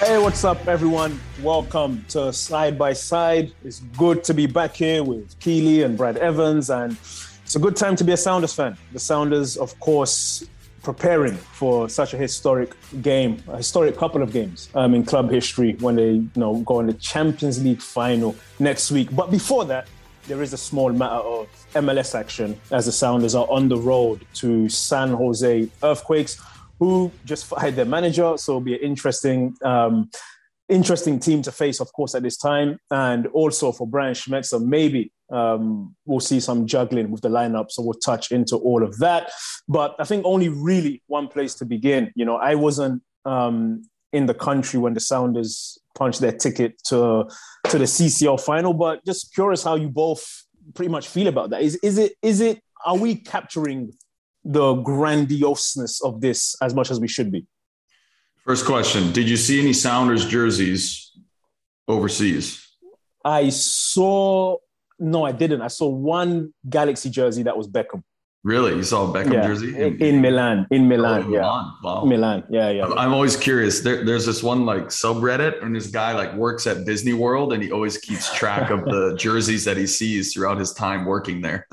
Hey, what's up, everyone? Welcome to Side by Side. It's good to be back here with Keely and Brad Evans, and it's a good time to be a Sounders fan. The Sounders, of course, preparing for such a historic game, a historic couple of games um, in club history when they, you know, go in the Champions League final next week. But before that, there is a small matter of MLS action as the Sounders are on the road to San Jose Earthquakes who just fired their manager. So it'll be an interesting, um, interesting team to face, of course, at this time. And also for Brian Schmetzer, maybe um, we'll see some juggling with the lineup. So we'll touch into all of that. But I think only really one place to begin. You know, I wasn't um, in the country when the Sounders punched their ticket to to the CCL final, but just curious how you both pretty much feel about that. Is is it is it are we capturing the grandioseness of this as much as we should be. First question Did you see any Sounders jerseys overseas? I saw, no, I didn't. I saw one Galaxy jersey that was Beckham. Really? You saw a Beckham yeah. jersey? In, in, Milan. In oh, Milan, oh, yeah. Milan. Wow. Milan, yeah, yeah. I'm always curious. There, there's this one like subreddit, and this guy like works at Disney World, and he always keeps track of the jerseys that he sees throughout his time working there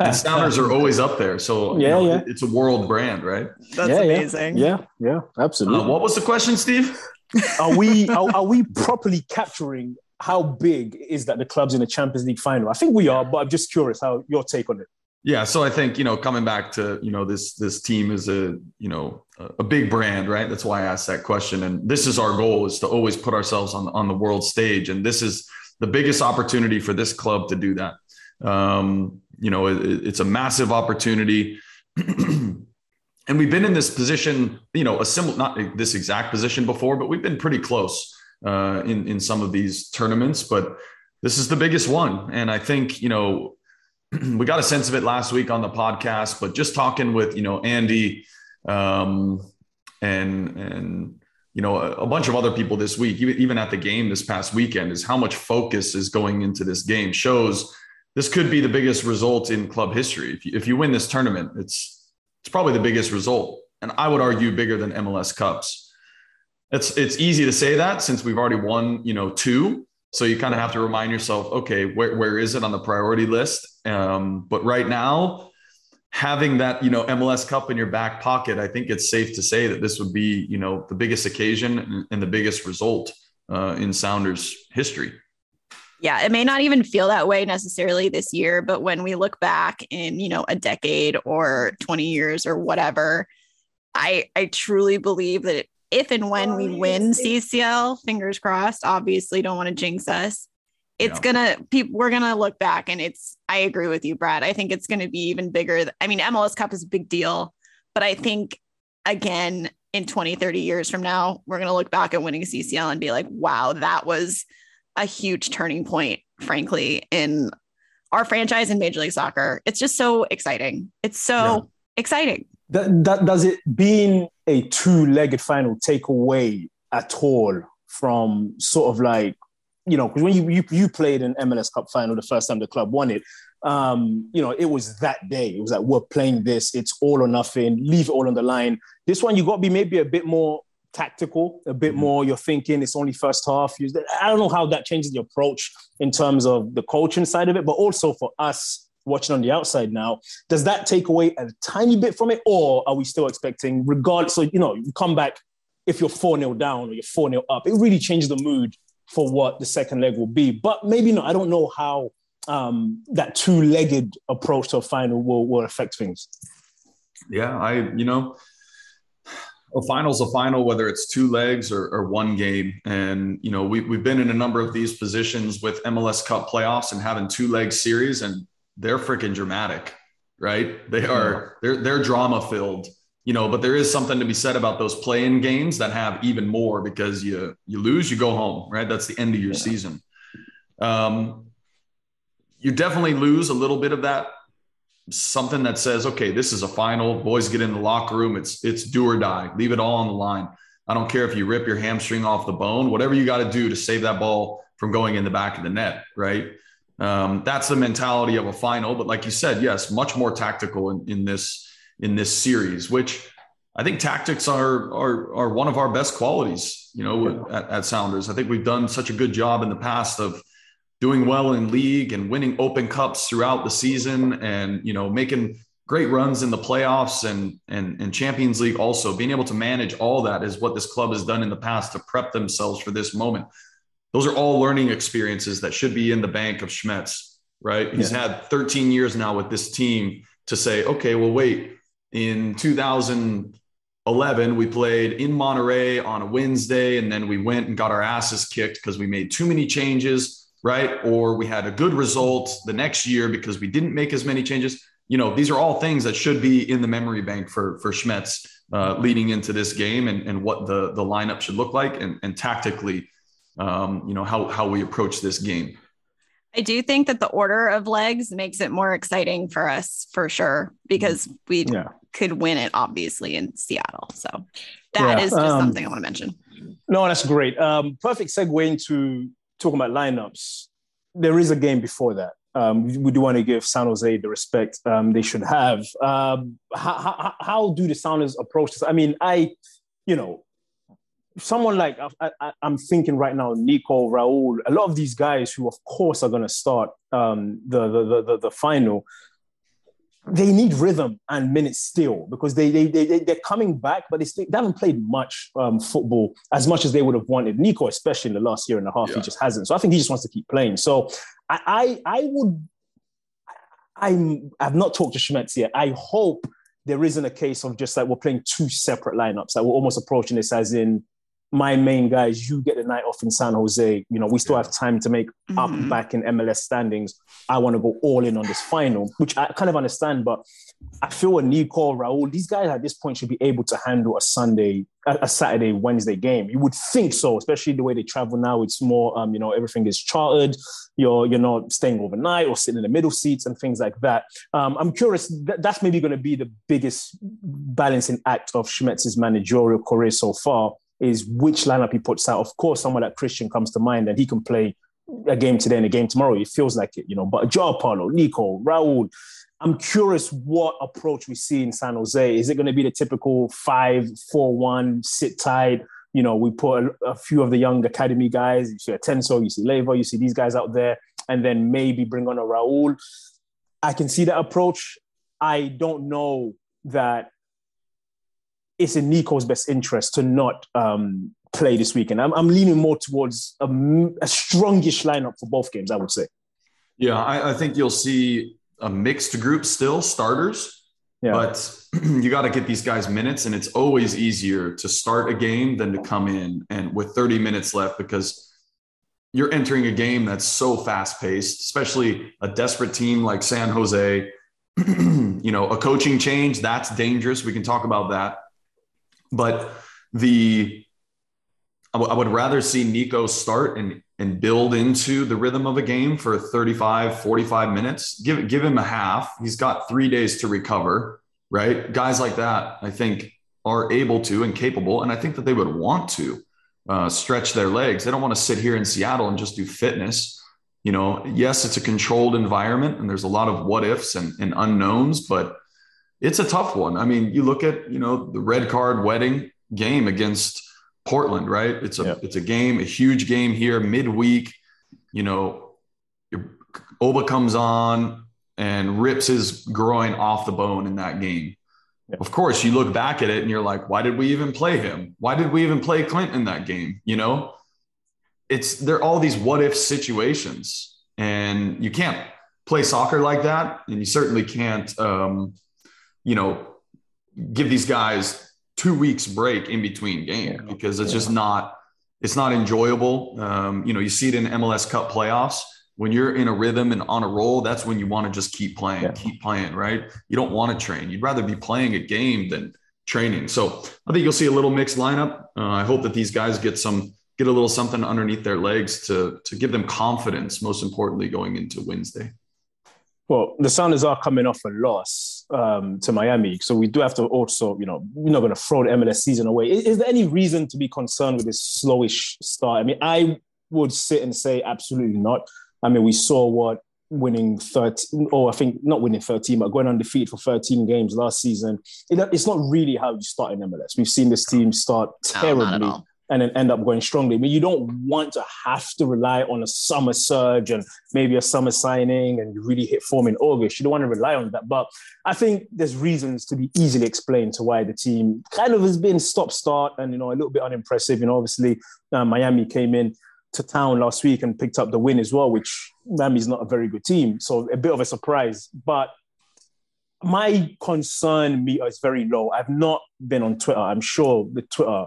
and Sounders are always up there. So yeah, you know, yeah. it's a world brand, right? That's yeah, amazing. Yeah, yeah, yeah absolutely. Uh, what was the question, Steve? are we are, are, we properly capturing how big is that the club's in the Champions League final? I think we are, but I'm just curious how your take on it. Yeah, so I think you know coming back to you know this this team is a you know a big brand, right? That's why I asked that question, and this is our goal is to always put ourselves on on the world stage, and this is the biggest opportunity for this club to do that. Um, you know, it, it's a massive opportunity. and we've been in this position, you know, a similar, not this exact position before, but we've been pretty close uh, in, in some of these tournaments. But this is the biggest one. And I think, you know, we got a sense of it last week on the podcast, but just talking with, you know, Andy um, and, and, you know, a, a bunch of other people this week, even, even at the game this past weekend, is how much focus is going into this game shows this could be the biggest result in club history. If you, if you win this tournament, it's it's probably the biggest result, and I would argue bigger than MLS Cups. It's it's easy to say that since we've already won, you know, two. So you kind of have to remind yourself, okay, where where is it on the priority list? Um, but right now, having that you know MLS Cup in your back pocket, I think it's safe to say that this would be you know the biggest occasion and, the biggest result uh, in Sounders history yeah, it may not even feel that way necessarily this year, but when we look back in, you know, a decade or 20 years or whatever, I I truly believe that if and when we win CCL, fingers crossed, obviously don't want to jinx us. It's yeah. gonna people we're gonna look back and it's I agree with you, Brad. I think it's gonna be even bigger. I mean, MLS Cup is a big deal, but I think again in 20, 30 years from now, we're gonna look back at winning CCL and be like, wow, that was a huge turning point, frankly, in our franchise in Major League Soccer. It's just so exciting. It's so yeah. exciting. That, that, does it being a two-legged final take away at all from sort of like you know because when you, you you played an MLS Cup final the first time the club won it, um, you know it was that day. It was like we're playing this. It's all or nothing. Leave it all on the line. This one you got to be maybe a bit more tactical, a bit mm-hmm. more. You're thinking it's only first half. I don't know how that changes the approach in terms of the coaching side of it, but also for us watching on the outside now, does that take away a tiny bit from it, or are we still expecting, regardless? So you know, you come back if you're four 0 down or you're four 0 up, it really changes the mood for what the second leg will be. But maybe not. I don't know how um, that two-legged approach to a final will, will affect things. Yeah, I you know a final's a final, whether it's two legs or, or, one game. And, you know, we, we've been in a number of these positions with MLS Cup playoffs and having two leg series, and they're freaking dramatic, right? They are, they're, they're drama filled. you know, but there is something to be said about those play-in games that have even more because you you lose, you go home, right? That's the end of your yeah. season. Um, you definitely lose a little bit of that something that says, okay, this is a final. Boys get in the locker room. It's it's do or die. Leave it all on the line. I don't care if you rip your hamstring off the bone. Whatever you got to do to save that ball from going in the back of the net, right? Um, that's the mentality of a final. But like you said, yes, much more tactical in, in this in this series, which I think tactics are are are one of our best qualities. You know, at, at Sounders, I think we've done such a good job in the past of doing well in league and winning open cups throughout the season and you know making great runs in the playoffs and and and champions league also being able to manage all that is what this club has done in the past to prep themselves for this moment those are all learning experiences that should be in the bank of Schmetz, right? He's yeah. had 13 years now with this team to say, okay, well, wait, in 2011, we played in Monterrey on a Wednesday, and then we went and got our asses kicked because we made too many changes, right? Or we had a good result the next year because we didn't make as many changes. You know, these are all things that should be in the memory bank for for Schmetz uh, leading into this game and, and what the the lineup should look like and, and tactically um, you know how how we approach this game. I do think that the order of legs makes it more exciting for us for sure because we yeah. could win it obviously in Seattle. So that yeah. is just um, something I want to mention. No, that's great. Um, perfect segue into talking about lineups. There is a game before that. Um, we do want to give San Jose the respect um, they should have. Um, how, how, how, do the Sounders approach this? I mean, I, you know, someone like I, am thinking right now, Nico, Raul, a lot of these guys who, of course, are going to start um, the, the, the the final. They need rhythm and minutes still because they they they they're coming back, but they, still, they haven't played much um, football as much as they would have wanted. Nico, especially in the last year and a half, yeah. he just hasn't. So I think he just wants to keep playing. So I I, I would. I'm, I've not talked to Schmetz yet. I hope there isn't a case of just like we're playing two separate lineups. That like we're almost approaching this as in my main guys, you get the night off in San Jose. You know, we still have time to make mm-hmm. up back in MLS standings. I want to go all in on this final, which I kind of understand, but I feel a Nico, Raul, these guys at this point should be able to handle a Sunday, a, a, Saturday, Wednesday game. You would think so, especially the way they travel now. It's more, um, you know, everything is chartered. You're you're not staying overnight or sitting in the middle seats and things like that. Um, I'm curious. Th- that's maybe going to be the biggest balancing act of Schmetz's managerial career so far is which lineup he puts out. Of course, someone like Christian comes to mind and he can play a game today and a game tomorrow. It feels like it, you know. But Joao Paulo, Nico, Raul, I'm curious what approach we see in San Jose. Is it going to be the typical five, four, one, sit tight? You know, we put a, a few of the young academy guys. You see Atencio, you see Leyva, you see these guys out there, and then maybe bring on a Raul. I can see that approach. I don't know that it's in Nico's best interest to not um, play this weekend. I'm, I'm leaning more towards a, a strongish lineup for both games, I would say. Yeah, I, I think you'll see a mixed group still, starters. Yeah. But you got to get these guys minutes, and it's always easier to start a game than to come in and with 30 minutes left because you're entering a game that's so fast paced, especially a desperate team like San Jose. you know, a coaching change that's dangerous. We can talk about that. But the I, w- I would rather see Nico start and and build into the rhythm of a game for 35, 45 minutes. Give give him a half. He's got three days to recover, right? Guys like that, I think, are able to and capable, and I think that they would want to uh, stretch their legs. They don't want to sit here in Seattle and just do fitness. You know, yes, it's a controlled environment, and there's a lot of what ifs and, and unknowns, but it's a tough one. I mean, you look at you know the red card wedding game against Portland, right? It's a yep. it's a game, a huge game here midweek. You know, Oba comes on and rips his groin off the bone in that game. Yep. Of course, you look back at it and you're like, why did we even play him? Why did we even play Clint in that game? You know, it's there are all these what if situations, and you can't play soccer like that, and you certainly can't. Um, you know, give these guys two weeks break in between games yeah. because it's yeah. just not it's not enjoyable. Um, you know, you see it in MLS Cup playoffs when you're in a rhythm and on a roll. That's when you want to just keep playing, yeah. keep playing, right? You don't want to train. You'd rather be playing a game than training. So I think you'll see a little mixed lineup. Uh, I hope that these guys get some get a little something underneath their legs to to give them confidence. Most importantly, going into Wednesday. Well, the Sounders are coming off a loss um, to Miami, so we do have to also, you know, we're not going to throw the MLS season away. Is, is, there any reason to be concerned with this slowish start? I mean, I would sit and say absolutely not. I mean, we saw what winning 13, or I think not winning 13, but going undefeated for 13 games last season. It, it's not really how you start in MLS. We've seen this team start terribly. No, and then end up going strongly. But you don't want to have to rely on a summer surge and maybe a summer signing and you really hit form in August. You don't want to rely on that. But I think there's reasons to be easily explained to why the team kind of has been stop start and you know a little bit unimpressive. You know, obviously uh, Miami came in to town last week and picked up the win as well, which Miami's not a very good team. So a bit of a surprise. But my concern meter is very low. I've not been on Twitter. I'm sure the Twitter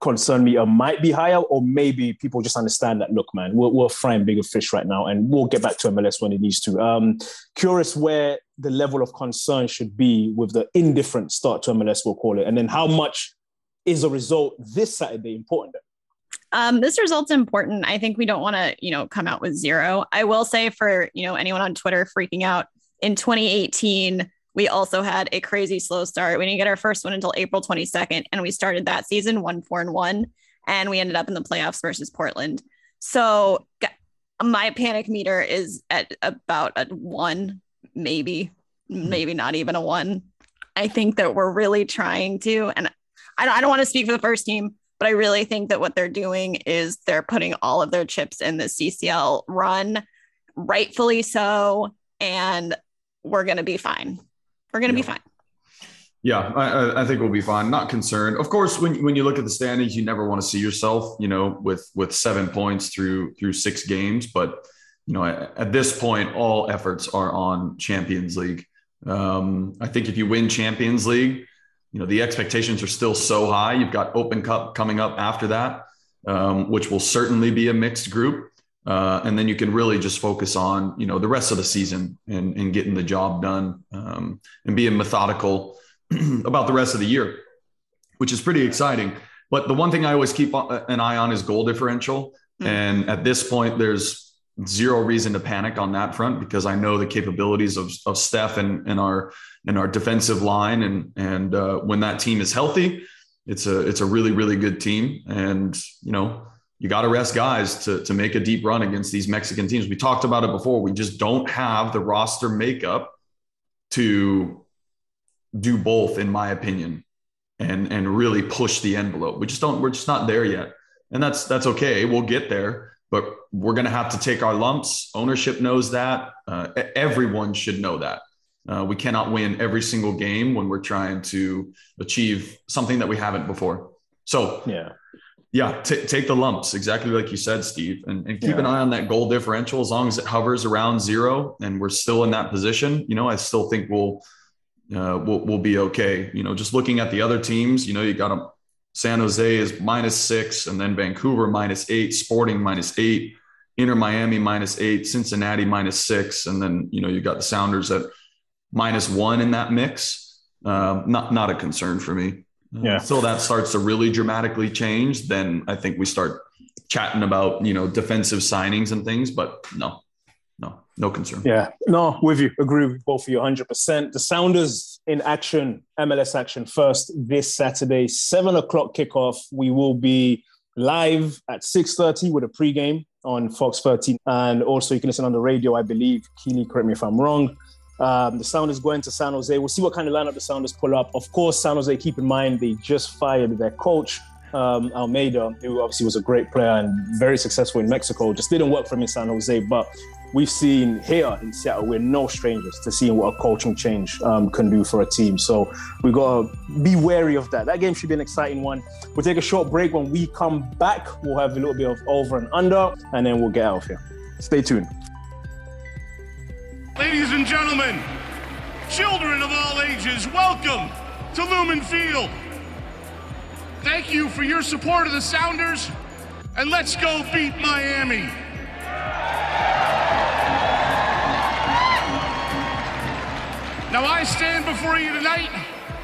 concern meter might be higher, or maybe people just understand that, look, man, we're, we're frying bigger fish right now and we'll get back to MLS when it needs to. Um, curious where the level of concern should be with the indifferent start to MLS, we'll call it. And then how much is a result this Saturday important? Um, this result's important. I think we don't want to, you know, come out with zero. I will say for, you know, anyone on Twitter freaking out in 2018, we also had a crazy slow start. We didn't get our first one until April 22nd, and we started that season one, four, and one, and we ended up in the playoffs versus Portland. So my panic meter is at about a one, maybe, mm-hmm. maybe not even a one. I think that we're really trying to, and I don't, I don't want to speak for the first team, but I really think that what they're doing is they're putting all of their chips in the CCL run, rightfully so. And we're going to be fine. We're going to yeah. be fine. Yeah, I, I, think we'll be fine. Not concerned. Of course, when when you look at the standings, you never want to see yourself, you know, with with seven points through through six games. But you know, at, at this point, all efforts are on Champions League. Um, I think if you win Champions League, you know the expectations are still so high. You've got Open Cup coming up after that, um, which will certainly be a mixed group, uh, and then you can really just focus on you know the rest of the season and, and getting the job done um, and being methodical about the rest of the year, which is pretty exciting. But the one thing I always keep an eye on is goal differential, mm-hmm. and at this point, there's zero reason to panic on that front because I know the capabilities of, of Steph and, and our and our defensive line and and uh, when that team is healthy, it's a it's a really really good team and you know you got to rest guys to to make a deep run against these Mexican teams. We talked about it before. We just don't have the roster makeup to do both, in my opinion, and and really push the envelope. We just don't. We're just not there yet, and that's that's okay. We'll get there but we're going to have to take our lumps. Ownership knows that. Uh, everyone should know that. Uh, we cannot win every single game when we're trying to achieve something that we haven't before. So, yeah, yeah, t- take the lumps, exactly like you said, Steve, and, and keep yeah. an eye on that goal differential. As long as it hovers around zero and we're still in that position, you know, I still think we'll uh, we'll, we'll be okay. You know, just looking at the other teams, you know, you got them San Jose is minus six, and then Vancouver minus eight, Sporting minus eight, Inter Miami minus eight, Cincinnati minus six, and then you know you got the Sounders at minus one in that mix. Um, not not a concern for me. Uh, yeah. Until that starts to really dramatically change, then I think we start chatting about you know defensive signings and things. But no, no, no concern. Yeah, no, with you. Agree with both of you 100%. The Sounders in action, MLS action first this Saturday, 7 o'clock kickoff. We will be live at 6.30 with a pregame on Fox 13. And also you can listen on the radio, I believe. Keely, correct me if I'm wrong. Um, the Sounders going to San Jose. We'll see what kind of lineup the Sounders pull up. Of course, San Jose, keep in mind, they just fired their coach, um, Almeyda, who obviously was a great player and very successful in Mexico. Just didn't work for him in San Jose. But we've seen here in Seattle, we're no strangers to seeing what a coaching change um, can do for a team. So we've got to be wary of that. That game should be an exciting one. We'll take a short break. When we come back, we'll have a little bit of over and under, and then we'll get out of here. Stay tuned. Ladies and gentlemen, children of all ages, welcome to Lumen Field. Thank you for your support of the Sounders, and let's go beat Miami. Now I stand before you tonight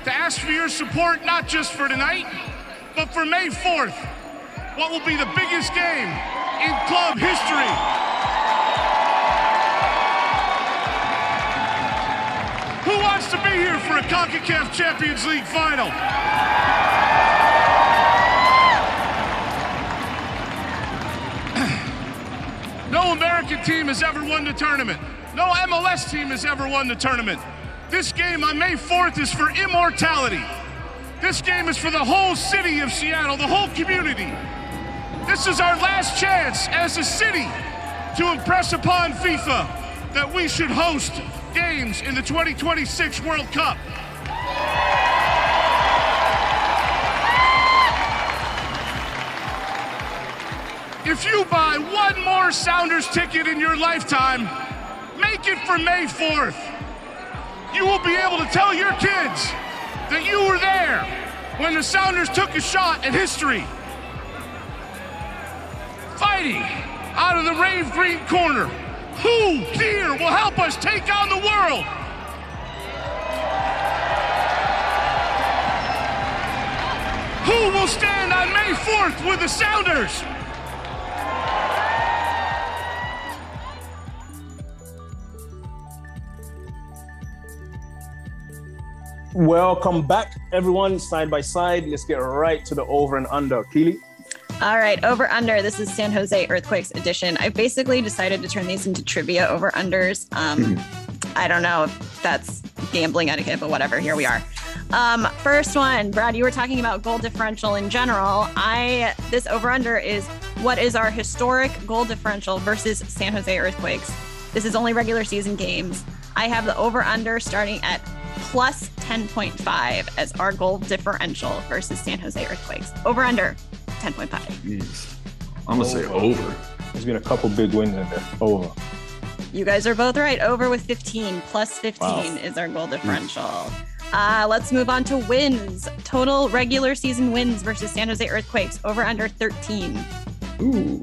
to ask for your support, not just for tonight, but for May 4th, what will be the biggest game in club history. To be here for a CONCACAF Champions League final? No American team has ever won the tournament. No MLS team has ever won the tournament. This game on May 4th is for immortality. This game is for the whole city of Seattle, the whole community. This is our last chance as a city to impress upon FIFA that we should host games in the 2026 World Cup. If you buy one more Sounders ticket in your lifetime, make it for May 4th. You will be able to tell your kids that you were there when the Sounders took a shot at history. Fighting out of the rave green corner. Who here will help us take on the world? Who will stand on May 4th with the Sounders? Welcome back, everyone, side by side. Let's get right to the over and under. Keely? All right, over under. This is San Jose Earthquakes edition. I basically decided to turn these into trivia over unders. Um, I don't know if that's gambling etiquette, but whatever. Here we are. Um, first one, Brad, you were talking about goal differential in general. I this over under is what is our historic goal differential versus San Jose Earthquakes. This is only regular season games. I have the over under starting at plus 10.5 as our goal differential versus San Jose Earthquakes. Over under 10.5. Jeez. I'm gonna say over. There's been a couple big wins in there. Over. You guys are both right. Over with 15. Plus 15 Wow. is our goal differential. Uh, let's move on to wins. Total regular season wins versus San Jose Earthquakes. Over under 13. Ooh,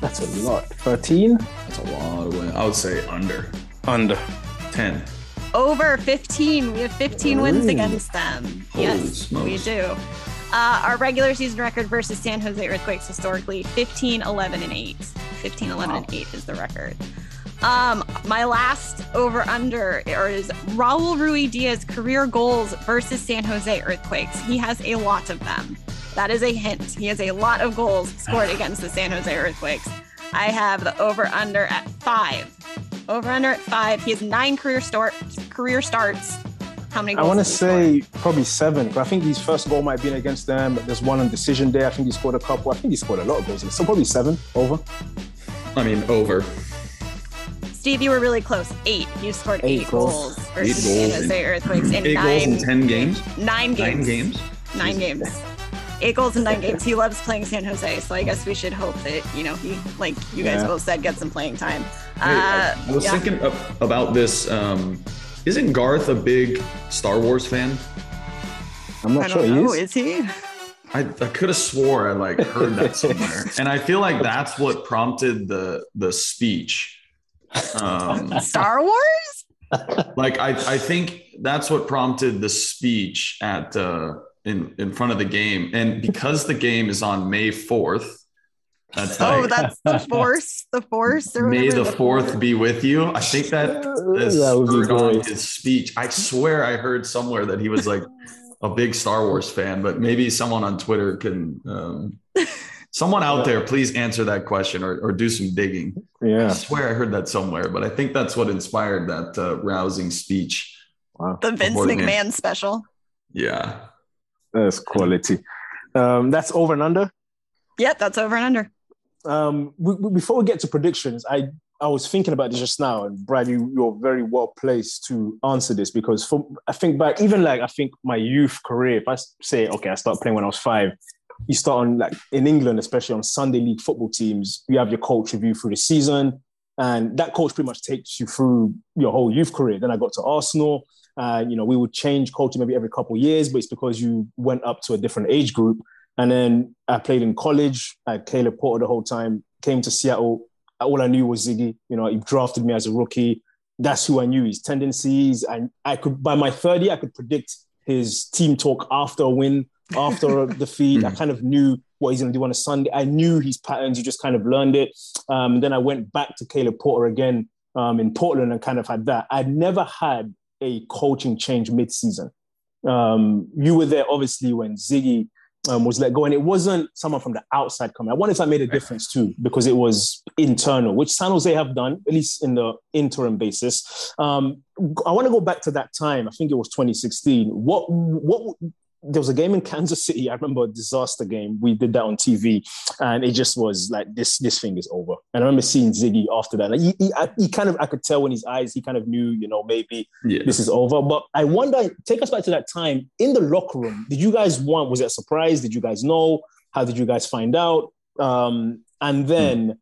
That's a lot. 13? that's a lot of wins. I would say under Under. ten. Over 15. We have 15 wins against them. Holy yes, smokes. we do. Uh, our regular season record versus San Jose Earthquakes historically 15, 11, and 8. 15, 11, and 8 is the record. Um, my last over under is Raul Ruidíaz career goals versus San Jose Earthquakes. He has a lot of them. That is a hint. He has a lot of goals scored against the San Jose Earthquakes. I have the over under at five. Over under at five. He has nine career start career starts. How many I want to has he scored? say probably seven. 'cause I think his first goal might have been against them. There's one on decision day. I think he scored a couple. I think he scored a lot of goals. So probably seven. Over. I mean, over. Steve, you were really close. Eight. You scored eight, Eight goals, goals. versus Eight San goals Jose Earthquakes in Eight nine, goals in ten games. nine games. Nine games. Nine games. Eight goals in nine games. He loves playing San Jose, so I guess we should hope that you know he, like you guys Yeah. both said, gets some playing time. Hey, I, Uh, I was yeah. thinking about this. Um, isn't Garth a big Star Wars fan? I'm not I sure don't he know. is. Is he? I, I could have swore I like heard that somewhere, and I feel like that's what prompted the the speech. Um, Star Wars? like I, I think that's what prompted the speech at uh, in in front of the game, and because the game is on May fourth, that's Oh, like that's the force. The force. Or May whatever the fourth be with you. I think that is That would be on his speech. I swear I heard somewhere that he was like a big Star Wars fan, but maybe someone on Twitter can. Um, someone out there, please answer that question or, or do some digging. Yeah, I swear I heard that somewhere, but I think that's what inspired that uh, rousing speech. Wow. The Vince Before game. McMahon special. Yeah. That's quality. Um, that's over and under. Yep, that's over and under. Um, we, before we get to predictions, I I was thinking about this just now, and Brad, you, you're very well placed to answer this because for, I think back, even like I think my youth career, if I say, okay, I started playing when I was five, you start on like in England, especially on Sunday league football teams, you have your coach review through the season, and that coach pretty much takes you through your whole youth career. Then I got to Arsenal, uh, you know, we would change coaching maybe every couple of years, but it's because you went up to a different age group. And then I played in college. I had Caleb Porter the whole time. Came to Seattle. All I knew was Ziggy. You know, he drafted me as a rookie. that's who I knew. His tendencies, and I could by my third year, I could predict his team talk after a win, after a defeat. I kind of knew what he's going to do on a Sunday. I knew his patterns. You just kind of learned it. Um, then I went back to Caleb Porter again um, in Portland and kind of had that. I'd never had a coaching change mid-season. Um, you were there obviously when Ziggy um, was let go, and it wasn't someone from the outside coming. I wonder if that made a difference too, because it was internal, which San Jose have done at least in the interim basis. Um, I want to go back to that time. I think it was 2016. What what there was a game in Kansas City. I remember a disaster game. We did that on TV, and it just was like this. This thing is over. And I remember seeing Ziggy after that. Like he, he, I, he kind of, I could tell in his eyes, he kind of knew, you know, maybe yeah. this is over. But I wonder, take us back to that time in the locker room. Did you guys want? Was it a surprise? Did you guys know? How did you guys find out? Um, and then. Hmm.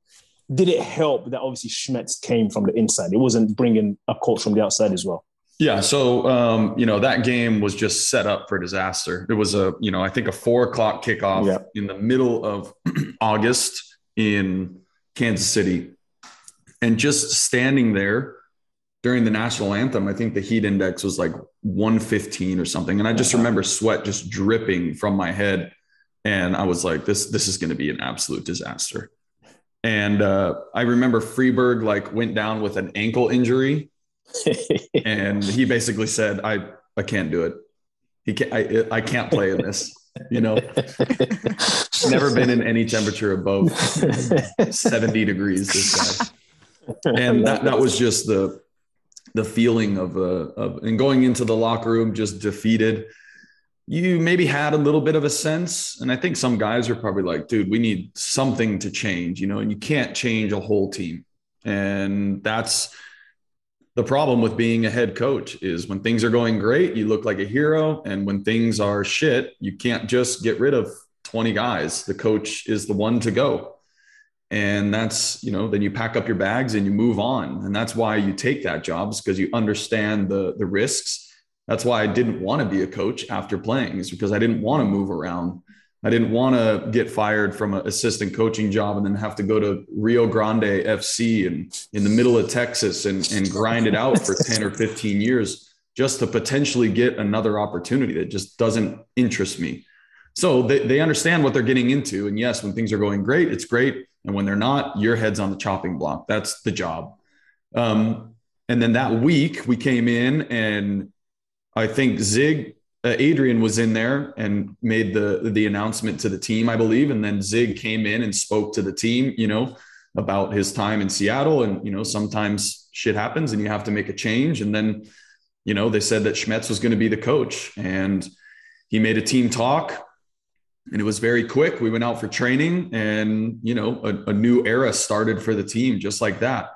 Did it help that obviously Schmetz came from the inside? It wasn't bringing a coach from the outside as well. Yeah, so um, you know that game was just set up for disaster. It was a you know I think a four o'clock kickoff yeah. in the middle of August in Kansas City, and just standing there during the national anthem, I think the heat index was like 115 or something, and I just remember sweat just dripping from my head, and I was like, this this is going to be an absolute disaster. And uh, I remember Friberg like went down with an ankle injury and he basically said, "I I can't do it. He can't. I I can't play in this. You know, never been in any temperature above seventy degrees. This guy, and that that was just the the feeling of uh of and going into the locker room just defeated." you maybe had a little bit of a sense. And I think some guys are probably like, dude, we need something to change, you know, and you can't change a whole team. And that's the problem with being a head coach is when things are going great, you look like a hero. And when things are shit, you can't just get rid of 20 guys. The coach is the one to go. And that's, you know, then you pack up your bags and you move on. And that's why you take that job is because you understand the the risks. That's why I didn't want to be a coach after playing, is because I didn't want to move around. I didn't want to get fired from an assistant coaching job and then have to go to Rio Grande FC and in the middle of Texas and, and grind it out for 10 or 15 years just to potentially get another opportunity that just doesn't interest me. So they, they understand what they're getting into. And yes, when things are going great, it's great. And when they're not, your head's on the chopping block. That's the job. Um, and then that week we came in and I think Zig uh, Adrian was in there and made the the announcement to the team, I believe, and then Zig came in and spoke to the team, you know, about his time in Seattle, and you know, sometimes shit happens and you have to make a change, and then, you know, they said that Schmetz was going to be the coach, and he made a team talk, and it was very quick. We went out for training, and you know, a, a new era started for the team just like that.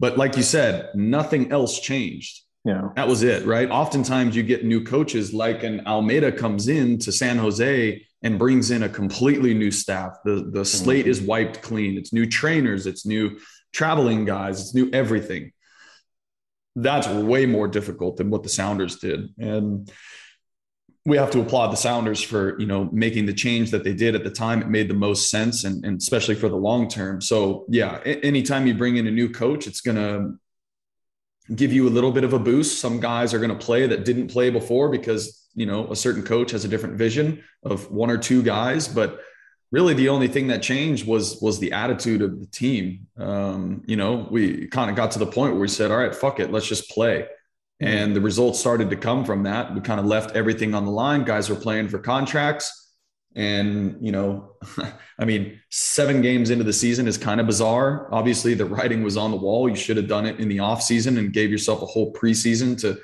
But like you said, nothing else changed yeah. That was it, right? Oftentimes you get new coaches like an Almeyda comes in to San Jose and brings in a completely new staff. The the slate mm-hmm. is wiped clean. It's new trainers, it's new traveling guys, it's new everything. That's way more difficult than what the Sounders did. And we have to applaud the Sounders for, you know, making the change that they did at the time. It made the most sense and, and especially for the long term. So yeah, anytime you bring in a new coach, it's gonna give you a little bit of a boost. Some guys are going to play that didn't play before because, you know, a certain coach has a different vision of one or two guys, but really the only thing that changed was was the attitude of the team. Um, you know, we kind of got to the point where we said, "All right, fuck it, let's just play." And the results started to come from that. We kind of left everything on the line. Guys were playing for contracts and, you know, I mean, seven games into the season is kind of bizarre. Obviously, the writing was on the wall. You should have done it in the off season and gave yourself a whole preseason to,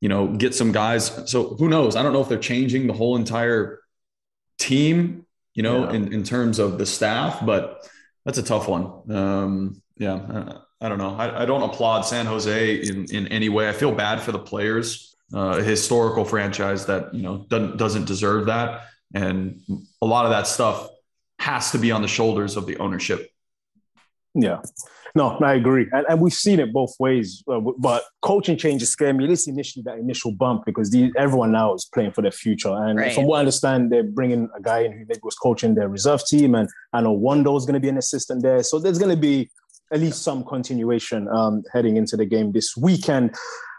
you know, get some guys. So who knows? I don't know if they're changing the whole entire team, you know, yeah. in, in terms of the staff, but that's a tough one. Um, yeah. I don't know. I, I, don't applaud San Jose in, in any way. I feel bad for the players, uh, a historical franchise that, you know, doesn't, doesn't deserve that and a lot of that stuff has to be on the shoulders of the ownership. Yeah. No, I agree. And, and we've seen it both ways. Uh, but coaching changes scare me, at least initially, that initial bump, because the, everyone now is playing for their future. And right. from what I understand, they're bringing a guy in who maybe was coaching their reserve team. And I know Wando is going to be an assistant there. So there's going to be at least some continuation um, heading into the game this weekend.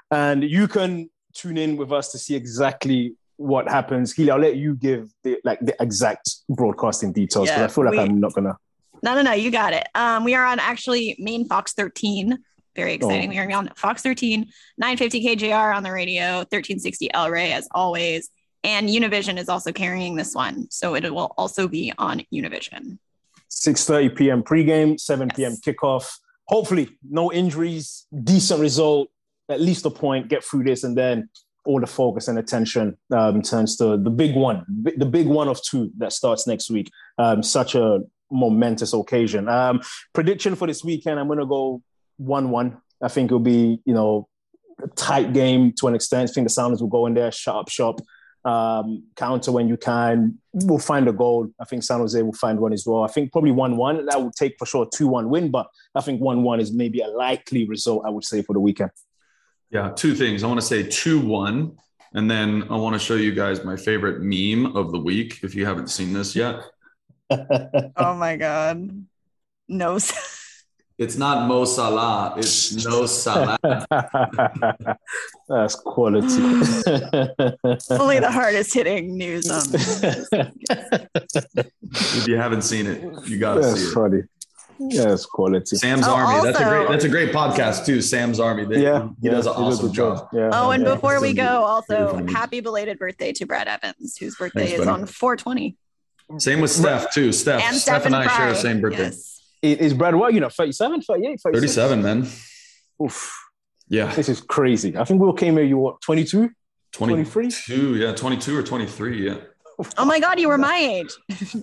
And you can tune in with us to see exactly what happens. Keely, I'll let you give the like the exact broadcasting details because Yeah, I feel like we- I'm not gonna. No, no, no, you got it. Um, we are on actually main Fox 13. Very exciting. Oh. We are on Fox 13, 950 KJR on the radio, 1360 El Rey as always. And Univision is also carrying this one. So it will also be on Univision. 6:30 p.m. pregame, 7 p.m. Kickoff. Hopefully, no injuries, decent result, at least a point, get through this, and then all the focus and attention um, turns to the big one, the big one of two that starts next week. Um, such a momentous occasion. Um, prediction for this weekend, I'm going to go 1-1. I think it'll be, you know, a tight game to an extent. I think the Sounders will go in there, shut up shop, um, counter when you can. We'll find a goal. I think San Jose will find one as well. I think probably 1 1. That would take for sure a 2 1 win, but I think 1 1 is maybe a likely result, I would say, for the weekend. Yeah, two things. I want to say 2 1. And then I want to show you guys my favorite meme of the week if you haven't seen this yet. Oh my God. No. It's not Mo Salah, it's No Salah. That's quality. Only the hardest hitting news on if you haven't seen it, you got to see That's it. funny. Yeah, that's quality. Sam's Oh, Army. That's a great. That's a great podcast too. Sam's Army. They- Yeah, he does an awesome good job. Yeah, Oh, and yeah. before we go, also happy belated birthday to Brad Evans, whose birthday Thanks, is buddy. on 420. Same with Steph too. Steph. And Steph and I share the same birthday. Yes. Is is Brad what, you know, 37, 38, 36? 37, man. Oof, Yeah. this is crazy. I think we all came here, you what, 22? 23? 22. Yeah, 22 or 23. Yeah. Oh my God, you were my age. that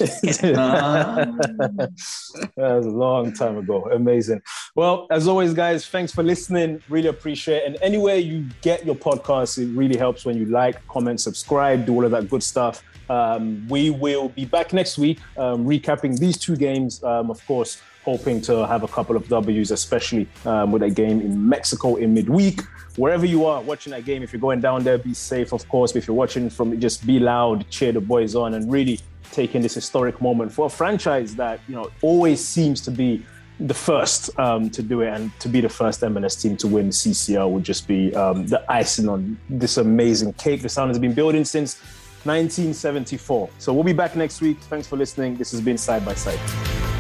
was a long time ago. Amazing. Well, as always, guys, thanks for listening. Really appreciate it. And anywhere you get your podcast, it really helps when you like, comment, subscribe, do all of that good stuff. Um, we will be back next week um, recapping these two games. Um, of course, hoping to have a couple of W's, especially um, with a game in Mexico in midweek. Wherever you are watching that game, if you're going down there, be safe, of course. But if you're watching from, just be loud, cheer the boys on, and really taking this historic moment for a franchise that you know always seems to be the first um, to do it, and to be the first MLS team to win CCL would just be um, the icing on this amazing cake the sound has been building since 1974. So we'll be back next week. Thanks for listening. This has been Side by Side.